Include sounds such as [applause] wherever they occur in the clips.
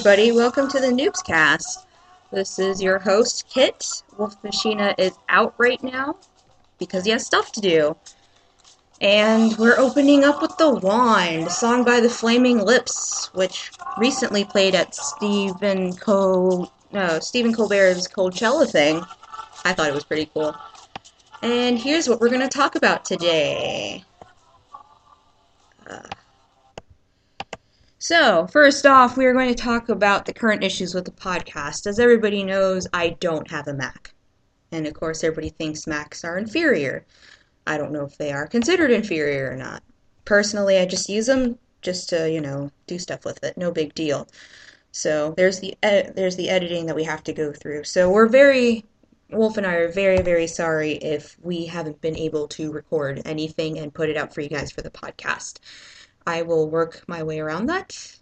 everybody. Welcome to the Noobs Cast. This is your host, Kit. Wolf Machina is out right now because he has stuff to do. And we're opening up with The Wand, a song by the Flaming Lips, which recently played at Stephen Col no, Stephen Colbert's Coachella thing. I thought it was pretty cool. And here's what we're going to talk about today. Uh, so, first off, we are going to talk about the current issues with the podcast. As everybody knows, I don't have a Mac. And of course, everybody thinks Macs are inferior. I don't know if they are considered inferior or not. Personally, I just use them just to, you know, do stuff with it. No big deal. So, there's the ed- there's the editing that we have to go through. So, we're very Wolf and I are very, very sorry if we haven't been able to record anything and put it out for you guys for the podcast. I will work my way around that.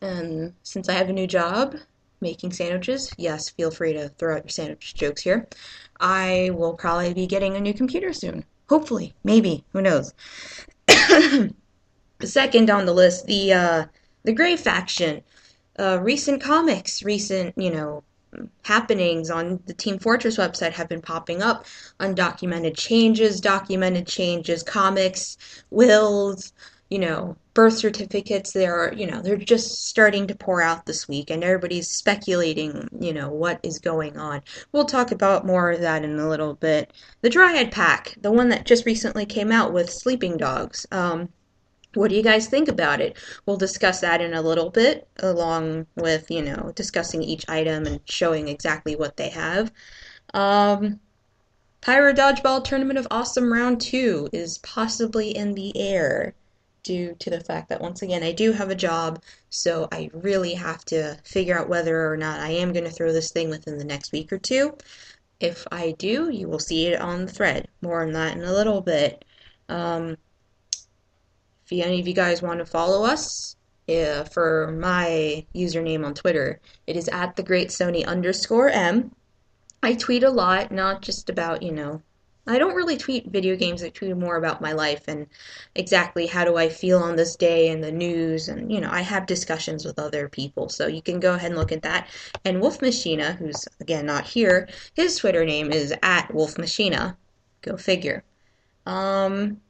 And since I have a new job making sandwiches, yes, feel free to throw out your sandwich jokes here. I will probably be getting a new computer soon. Hopefully, maybe, who knows. [coughs] Second on the list, the uh, the Gray faction. Uh, recent comics, recent you know happenings on the Team Fortress website have been popping up. Undocumented changes, documented changes, comics, wills, you know, birth certificates they're you know they're just starting to pour out this week and everybody's speculating you know what is going on. We'll talk about more of that in a little bit. The Triad pack the one that just recently came out with sleeping dogs um, what do you guys think about it? We'll discuss that in a little bit along with you know discussing each item and showing exactly what they have. Um, pyro dodgeball tournament of awesome round two is possibly in the air due to the fact that once again I do have a job, so I really have to figure out whether or not I am going to throw this thing within the next week or two. If I do, you will see it on the thread. More on that in a little bit. Um, if any of you guys want to follow us, uh, for my username on Twitter, it is at the great Sony underscore M. I tweet a lot, not just about, you know, I don't really tweet video games. I tweet more about my life and exactly how do I feel on this day and the news. And, you know, I have discussions with other people. So you can go ahead and look at that. And Wolf Machina, who's again not here, his Twitter name is at Wolf Machina. Go figure. Um,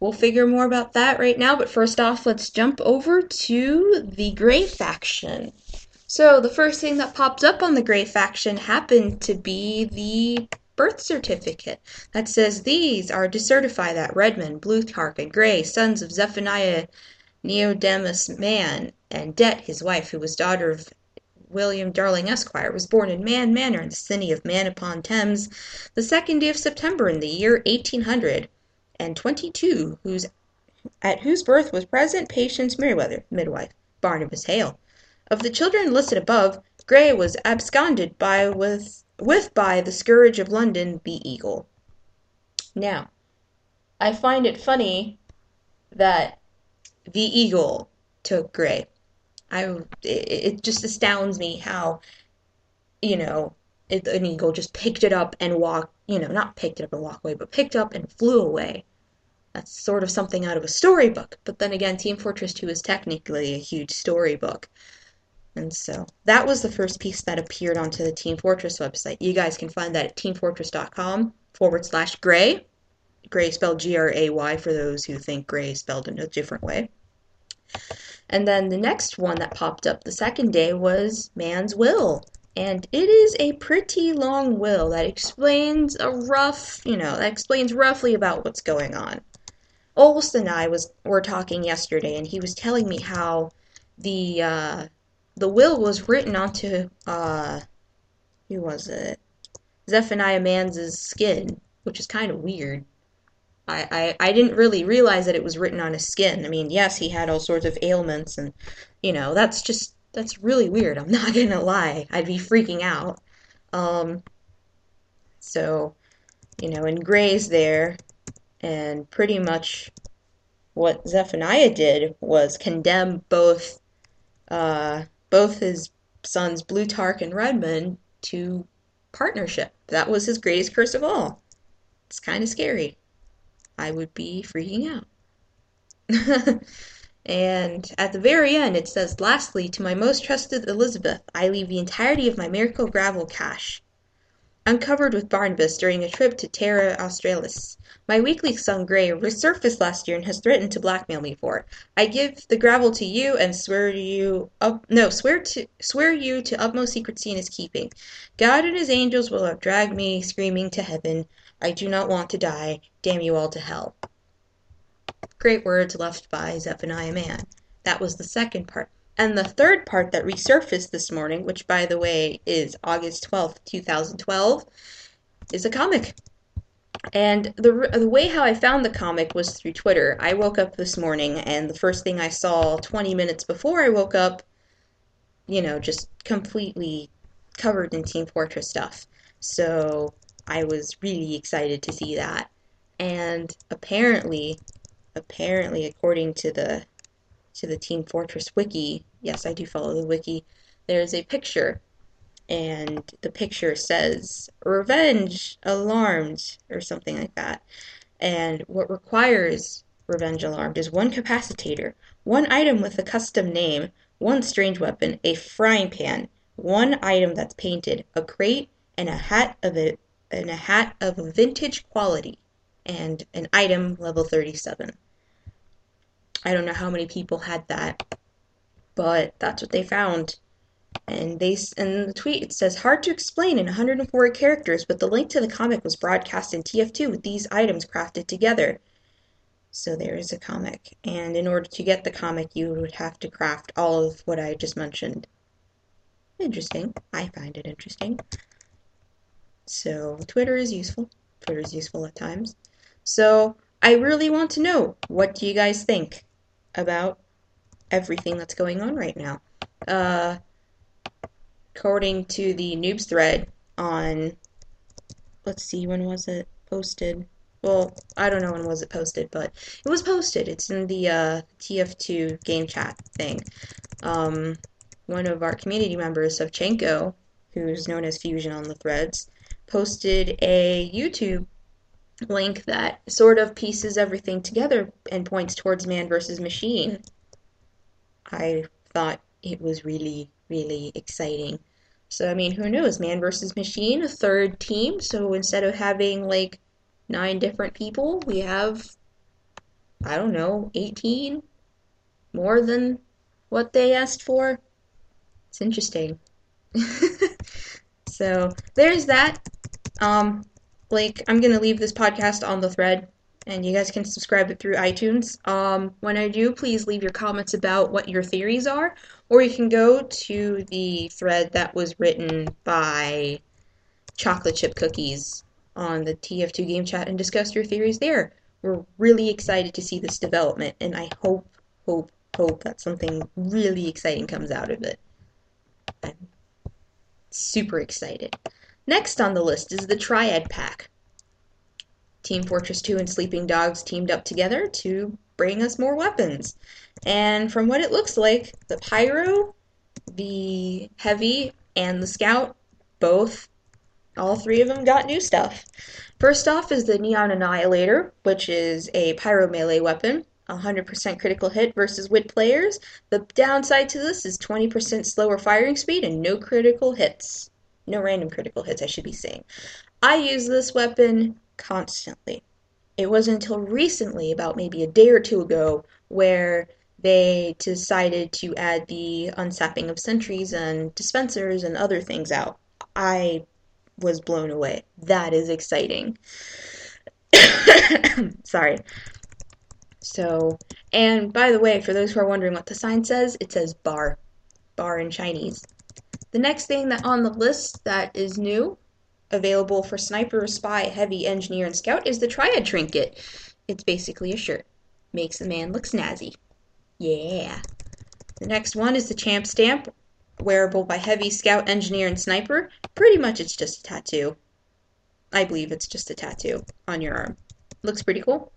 we'll figure more about that right now. But first off, let's jump over to the Gray faction. So the first thing that popped up on the Gray faction happened to be the birth certificate that says these are to certify that Redmond, Blutarch, and Gray, sons of Zephaniah Neodamus Mann, and Det, his wife, who was daughter of William Darling Esquire, was born in Mann Manor in the city of Man upon Thames, the second day of September in the year 1800, and 22, whose, at whose birth was present Patience Merriweather, midwife, Barnabas Hale. Of the children listed above, Gray was absconded by with with by the scourge of London the eagle. Now, I find it funny that the eagle took Gray. I it, it just astounds me how you know it, an eagle just picked it up and walked you know not picked it up and walked away but picked up and flew away. That's sort of something out of a storybook. But then again, Team Fortress 2 is technically a huge storybook. And so that was the first piece that appeared onto the Team Fortress website. You guys can find that at teamfortress.com forward slash gray. Gray spelled G R A Y for those who think gray spelled in a different way. And then the next one that popped up the second day was Man's Will. And it is a pretty long will that explains a rough, you know, that explains roughly about what's going on. Olson and I was were talking yesterday, and he was telling me how the uh, the will was written onto uh who was it? Zephaniah Mann's skin, which is kind of weird. I, I, I didn't really realize that it was written on his skin. I mean, yes, he had all sorts of ailments, and you know that's just that's really weird. I'm [laughs] not gonna lie, I'd be freaking out. Um, so, you know, and Gray's there, and pretty much what Zephaniah did was condemn both uh, both his sons Blutarch and Redmond to partnership. That was his greatest curse of all. It's kind of scary. I would be freaking out. [laughs] And at the very end, it says, Lastly, to my most trusted Elizabeth, I leave the entirety of my miracle gravel cache. Uncovered with Barnabas during a trip to Terra Australis. My weekly son Gray resurfaced last year and has threatened to blackmail me for it. I give the gravel to you and swear you up no, swear to swear you to utmost secrecy in his keeping. God and his angels will have dragged me screaming to heaven. I do not want to die. Damn you all to hell. Great words left by Zephaniah Mann. That was the second part. And the third part that resurfaced this morning, which by the way is August 12th, 2012, is a comic. And the, the way how I found the comic was through Twitter. I woke up this morning, and the first thing I saw 20 minutes before I woke up, you know, just completely covered in Team Fortress stuff. So I was really excited to see that. And apparently, apparently, according to the to the Team Fortress wiki, yes, I do follow the wiki, there's a picture. And the picture says, Revenge Alarmed, or something like that. And what requires Revenge Alarmed is one capacitator, one item with a custom name, one strange weapon, a frying pan, one item that's painted, a crate, and a hat of a, and a hat of vintage quality, and an item level 37. I don't know how many people had that, but that's what they found. And they in the tweet it says hard to explain in 104 characters, but the link to the comic was broadcast in TF2 with these items crafted together. So there is a comic, and in order to get the comic, you would have to craft all of what I just mentioned. Interesting. I find it interesting. So Twitter is useful. Twitter is useful at times. So I really want to know what do you guys think about everything that's going on right now. Uh, according to the noobs thread on, let's see, when was it posted? Well, I don't know when was it posted, but it was posted. It's in the uh, TF2 game chat thing. Um, one of our community members, Savchenko, who's known as Fusion on the threads, posted a YouTube link that sort of pieces everything together and points towards man versus machine. I thought it was really, really exciting. So, I mean, who knows? Man versus machine, a third team. So instead of having like nine different people, we have, I don't know, 18? More than what they asked for? It's interesting. [laughs] so, there's that. Um, like I'm gonna leave this podcast on the thread, and you guys can subscribe it through iTunes. Um, when I do, please leave your comments about what your theories are, or you can go to the thread that was written by Chocolate Chip Cookies on the TF2 game chat and discuss your theories there. We're really excited to see this development, and I hope, hope, hope that something really exciting comes out of it. I'm super excited. Next on the list is the Triad Pack. Team Fortress 2 and Sleeping Dogs teamed up together to bring us more weapons. And from what it looks like, the Pyro, the Heavy, and the Scout both, all three of them got new stuff. First off is the Neon Annihilator, which is a Pyro melee weapon. 100% critical hit versus wit players. The downside to this is 20% slower firing speed and no critical hits. No random critical hits, I should be saying. I use this weapon constantly. It wasn't until recently, about maybe a day or two ago, where they decided to add the unsapping of sentries and dispensers and other things out. I was blown away. That is exciting. [coughs] Sorry. So, and by the way, for those who are wondering what the sign says, it says bar. Bar in Chinese. The next thing that on the list that is new, available for sniper, spy, heavy, engineer, and scout, is the Triad Trinket. It's basically a shirt. Makes the man look snazzy. Yeah. The next one is the Champ Stamp, wearable by heavy, scout, engineer, and sniper. Pretty much it's just a tattoo. I believe it's just a tattoo on your arm. Looks pretty cool.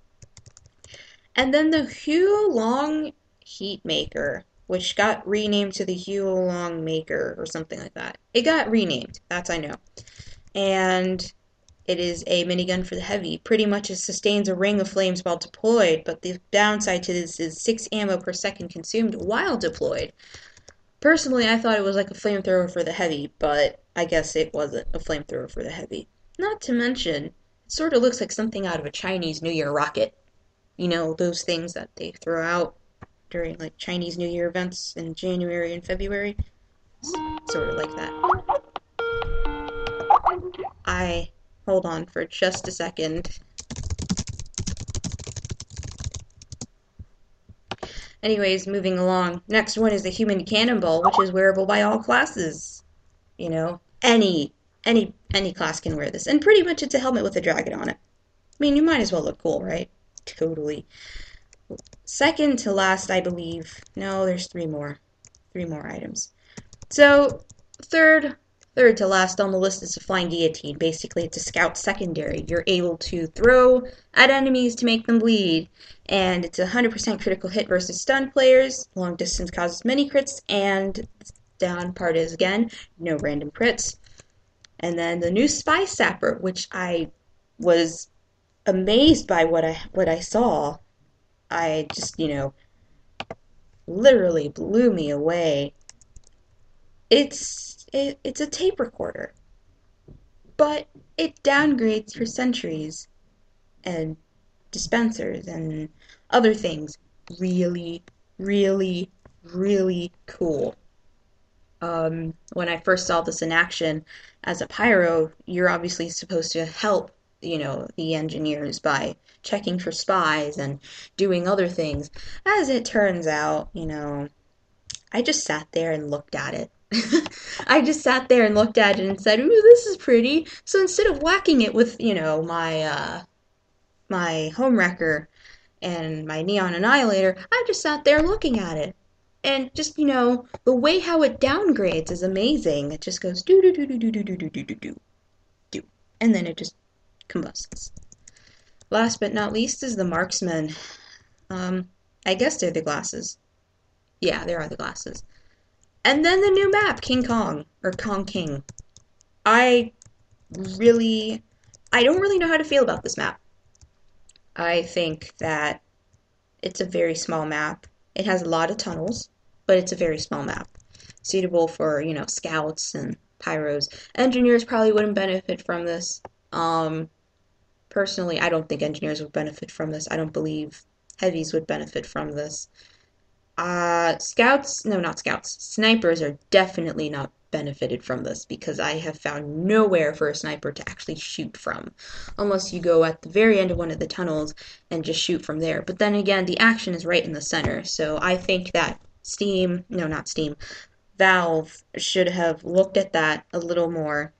And then the Huolong Heat Maker which got renamed to the Huolong Maker or something like that. It got renamed, that's I know. And It is a minigun for the heavy. Pretty much it sustains a ring of flames while deployed, but the downside to this is 6 ammo per second consumed while deployed. Personally, I thought it was like a flamethrower for the heavy, but I guess it wasn't a flamethrower for the heavy. Not to mention, it sort of looks like something out of a Chinese New Year rocket. You know, those things that they throw out during like Chinese New Year events in January and February. Sort of like that. I hold on for just a second. Anyways, moving along. Next one is the human cannonball, which is wearable by all classes. You know, any any any class can wear this, and pretty much it's a helmet with a dragon on it. I mean, you might as well look cool, right? Totally. Second to last, I believe. No, there's three more. Three more items. So, third Third to last on the list is the Flying Guillotine. Basically, it's a scout secondary. You're able to throw at enemies to make them bleed, and it's a 100% critical hit versus stunned players. Long distance causes many crits, and down part is again no random crits. And then the new Spy Sapper, which I was amazed by what I what I saw. I just you know literally blew me away. It's it, it's a tape recorder. But it downgrades for sentries and dispensers and other things. Really, really, really cool. Um, when I first saw this in action as a pyro, you're obviously supposed to help, you know, the engineers by checking for spies and doing other things. As it turns out, you know, I just sat there and looked at it I just sat there and looked at it and said, "Ooh, this is pretty." So instead of whacking it with, you know, my uh, my home wrecker and my neon annihilator, I just sat there looking at it. And just, you know, the way how it downgrades is amazing. It just goes do do do do do do do do do do do. And then it just combusts. Last but not least is the Marxman. Um, I guess they're the glasses. Yeah, there are the glasses. And then the new map, King Kong, or Kong King. I really, I don't really know how to feel about this map. I think that it's a very small map. It has a lot of tunnels, but it's a very small map. Suitable for, you know, scouts and pyros. Engineers probably wouldn't benefit from this. Um, personally, I don't think engineers would benefit from this. I don't believe heavies would benefit from this. Uh, scouts, no, not scouts. Snipers are definitely not benefited from this because I have found nowhere for a sniper to actually shoot from. Unless you go at the very end of one of the tunnels and just shoot from there. But then again, the action is right in the center. So I think that Steam, no, not Steam, Valve should have looked at that a little more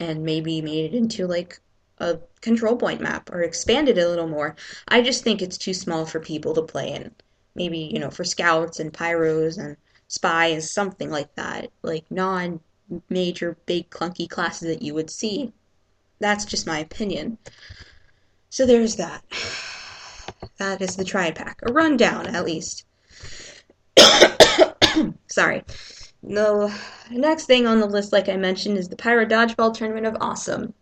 and maybe made it into like a control point map or expanded it a little more. I just think it's too small for people to play in. Maybe you know for scouts and pyros and spies something like that like non major big clunky classes that you would see. That's just my opinion. So there's that. [sighs] That is the triad pack a rundown at least. [coughs] Sorry. The next thing on the list like i mentioned is the pyro dodgeball tournament of awesome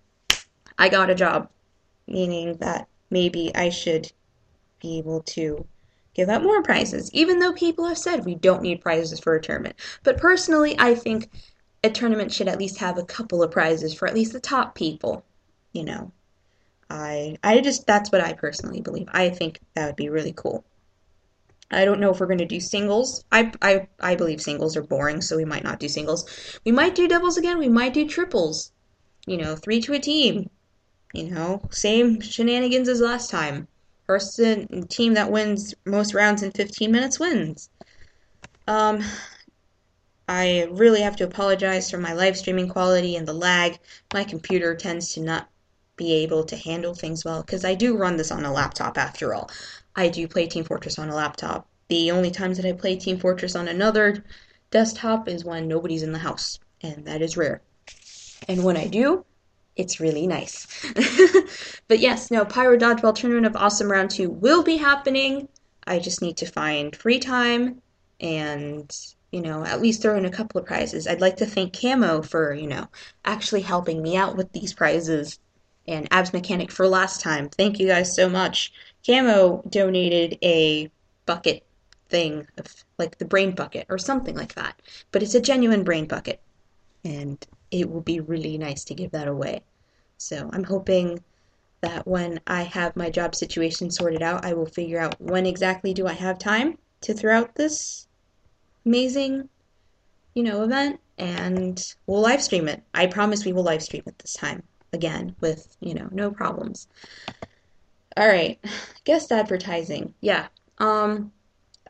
i got a job meaning that maybe i should be able to give out more prizes, even though people have said we don't need prizes for a tournament. But personally, I think a tournament should at least have a couple of prizes for at least the top people. You know, I I just that's what I personally believe. I think that would be really cool. I don't know if we're going to do singles. I, I I believe singles are boring, so we might not do singles. We might do doubles again. We might do triples. You know, three to a team. You know, same shenanigans as last time person team that wins most rounds in 15 minutes wins. Um, I really have to apologize for my live streaming quality and the lag. My computer tends to not be able to handle things well because I do run this on a laptop after all. I do play Team Fortress on a laptop. The only times that I play Team Fortress on another desktop is when nobody's in the house, and that is rare. And when I do, it's really nice. [laughs] but yes, no, Pyro Dodgeball Tournament of Awesome Round 2 will be happening. I just need to find free time and, you know, at least throw in a couple of prizes. I'd like to thank Camo for, you know, actually helping me out with these prizes. and Abs Mechanic for last time. Thank you guys so much. Camo donated a bucket thing of like the brain bucket or something like that. But it's a genuine brain bucket. And it will be really nice to give that away. So I'm hoping that when I have my job situation sorted out, I will figure out when exactly do I have time to throw out this amazing, you know, event and we'll live stream it. I promise we will live stream it this time again with, you know, no problems. All right. Guest advertising. Yeah. Um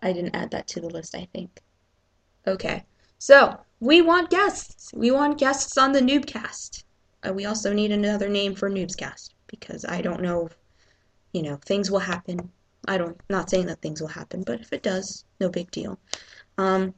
I didn't add that to the list, I think. Okay. So, we want guests. We want guests on the Noobcast. Uh, we also need another name for Noobscast because I don't know, you know, things will happen. I don't, not saying that things will happen, but if it does, no big deal. Um,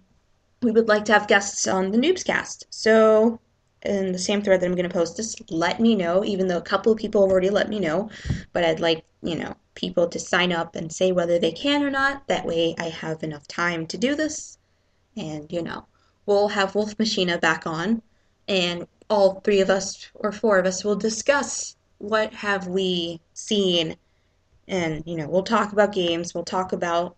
we would like to have guests on the Noobscast. So, in the same thread that I'm going to post, just let me know, even though a couple of people have already let me know, but I'd like, you know, people to sign up and say whether they can or not. That way I have enough time to do this. And, you know, we'll have Wolf Machina back on, and all three of us or four of us will discuss what have we seen. And you know we'll talk about games we'll talk about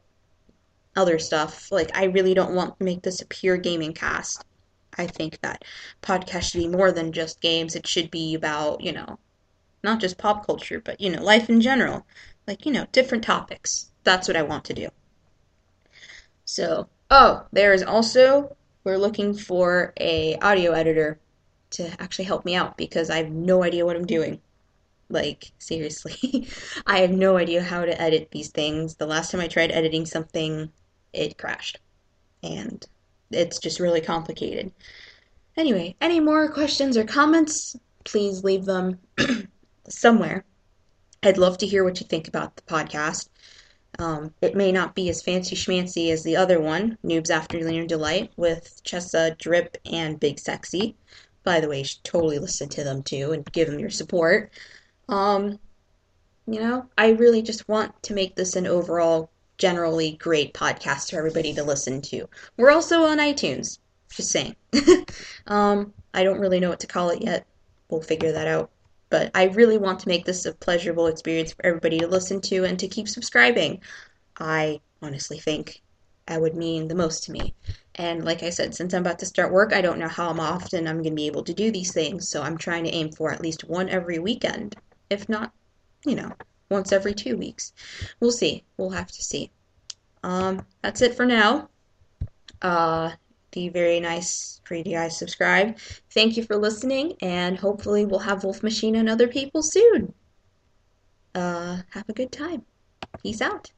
other stuff. Like i really don't want to make this a pure gaming cast. I think that podcast should be more than just games. It should be about you know not just pop culture but you know life in general. Like you know different topics. That's what i want to do. So oh there is also we're looking for a audio editor to actually help me out because i have no idea what i'm doing like, seriously. [laughs] I have no idea how to edit these things. The last time I tried editing something, it crashed. And it's just really complicated. Anyway, any more questions or comments? Please leave them [clears throat] somewhere. I'd love to hear what you think about the podcast. Um, it may not be as fancy schmancy as the other one, Noobs After Dinner Delight, with Chessa, Drip, and Big Sexy. By the way, you should totally listen to them too and give them your support. Um, you know, I really just want to make this an overall generally great podcast for everybody to listen to. We're also on iTunes, just saying. [laughs] um, I don't really know what to call it yet. We'll figure that out. But I really want to make this a pleasurable experience for everybody to listen to and to keep subscribing. I honestly think that would mean the most to me. And like I said, since I'm about to start work, I don't know how often I'm going to be able to do these things, so I'm trying to aim for at least one every weekend if not, you know, once every two weeks. We'll see. We'll have to see. Um, that's it for now. Uh, very nice for you guys subscribe. Thank you for listening, and hopefully we'll have Wolf Machina and other people soon. Uh, have a good time. Peace out.